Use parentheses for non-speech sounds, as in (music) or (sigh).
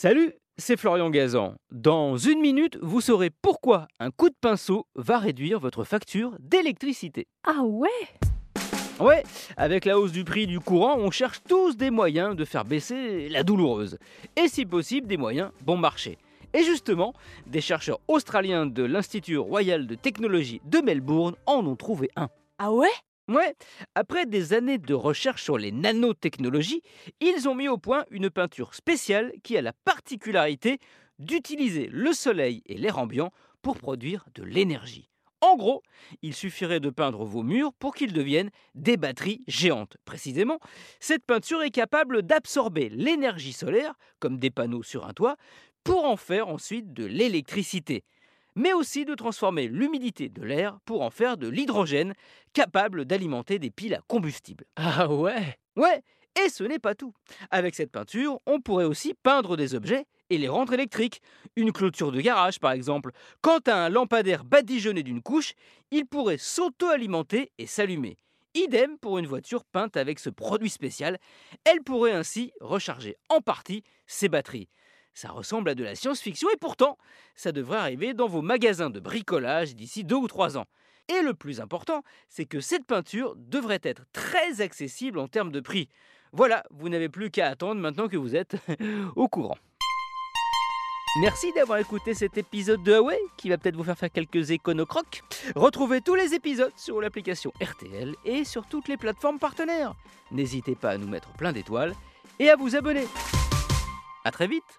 Salut, c'est Florian Gazan. Dans une minute, vous saurez pourquoi un coup de pinceau va réduire votre facture d'électricité. Ah ouais? Ouais, avec la hausse du prix du courant, on cherche tous des moyens de faire baisser la douloureuse. Et si possible, des moyens bon marché. Et justement, des chercheurs australiens de l'Institut royal de technologie de Melbourne en ont trouvé un. Ah ouais? Ouais, après des années de recherche sur les nanotechnologies, ils ont mis au point une peinture spéciale qui a la particularité d'utiliser le soleil et l'air ambiant pour produire de l'énergie. En gros, il suffirait de peindre vos murs pour qu'ils deviennent des batteries géantes. Précisément, cette peinture est capable d'absorber l'énergie solaire, comme des panneaux sur un toit, pour en faire ensuite de l'électricité mais aussi de transformer l'humidité de l'air pour en faire de l'hydrogène capable d'alimenter des piles à combustible. Ah ouais? Ouais, et ce n'est pas tout. Avec cette peinture, on pourrait aussi peindre des objets et les rendre électriques. Une clôture de garage, par exemple. Quant à un lampadaire badigeonné d'une couche, il pourrait s'auto-alimenter et s'allumer. Idem pour une voiture peinte avec ce produit spécial. Elle pourrait ainsi recharger en partie ses batteries. Ça ressemble à de la science-fiction et pourtant, ça devrait arriver dans vos magasins de bricolage d'ici deux ou trois ans. Et le plus important, c'est que cette peinture devrait être très accessible en termes de prix. Voilà, vous n'avez plus qu'à attendre maintenant que vous êtes (laughs) au courant. Merci d'avoir écouté cet épisode de Huawei qui va peut-être vous faire faire quelques éconocrocs. Retrouvez tous les épisodes sur l'application RTL et sur toutes les plateformes partenaires. N'hésitez pas à nous mettre plein d'étoiles et à vous abonner. A très vite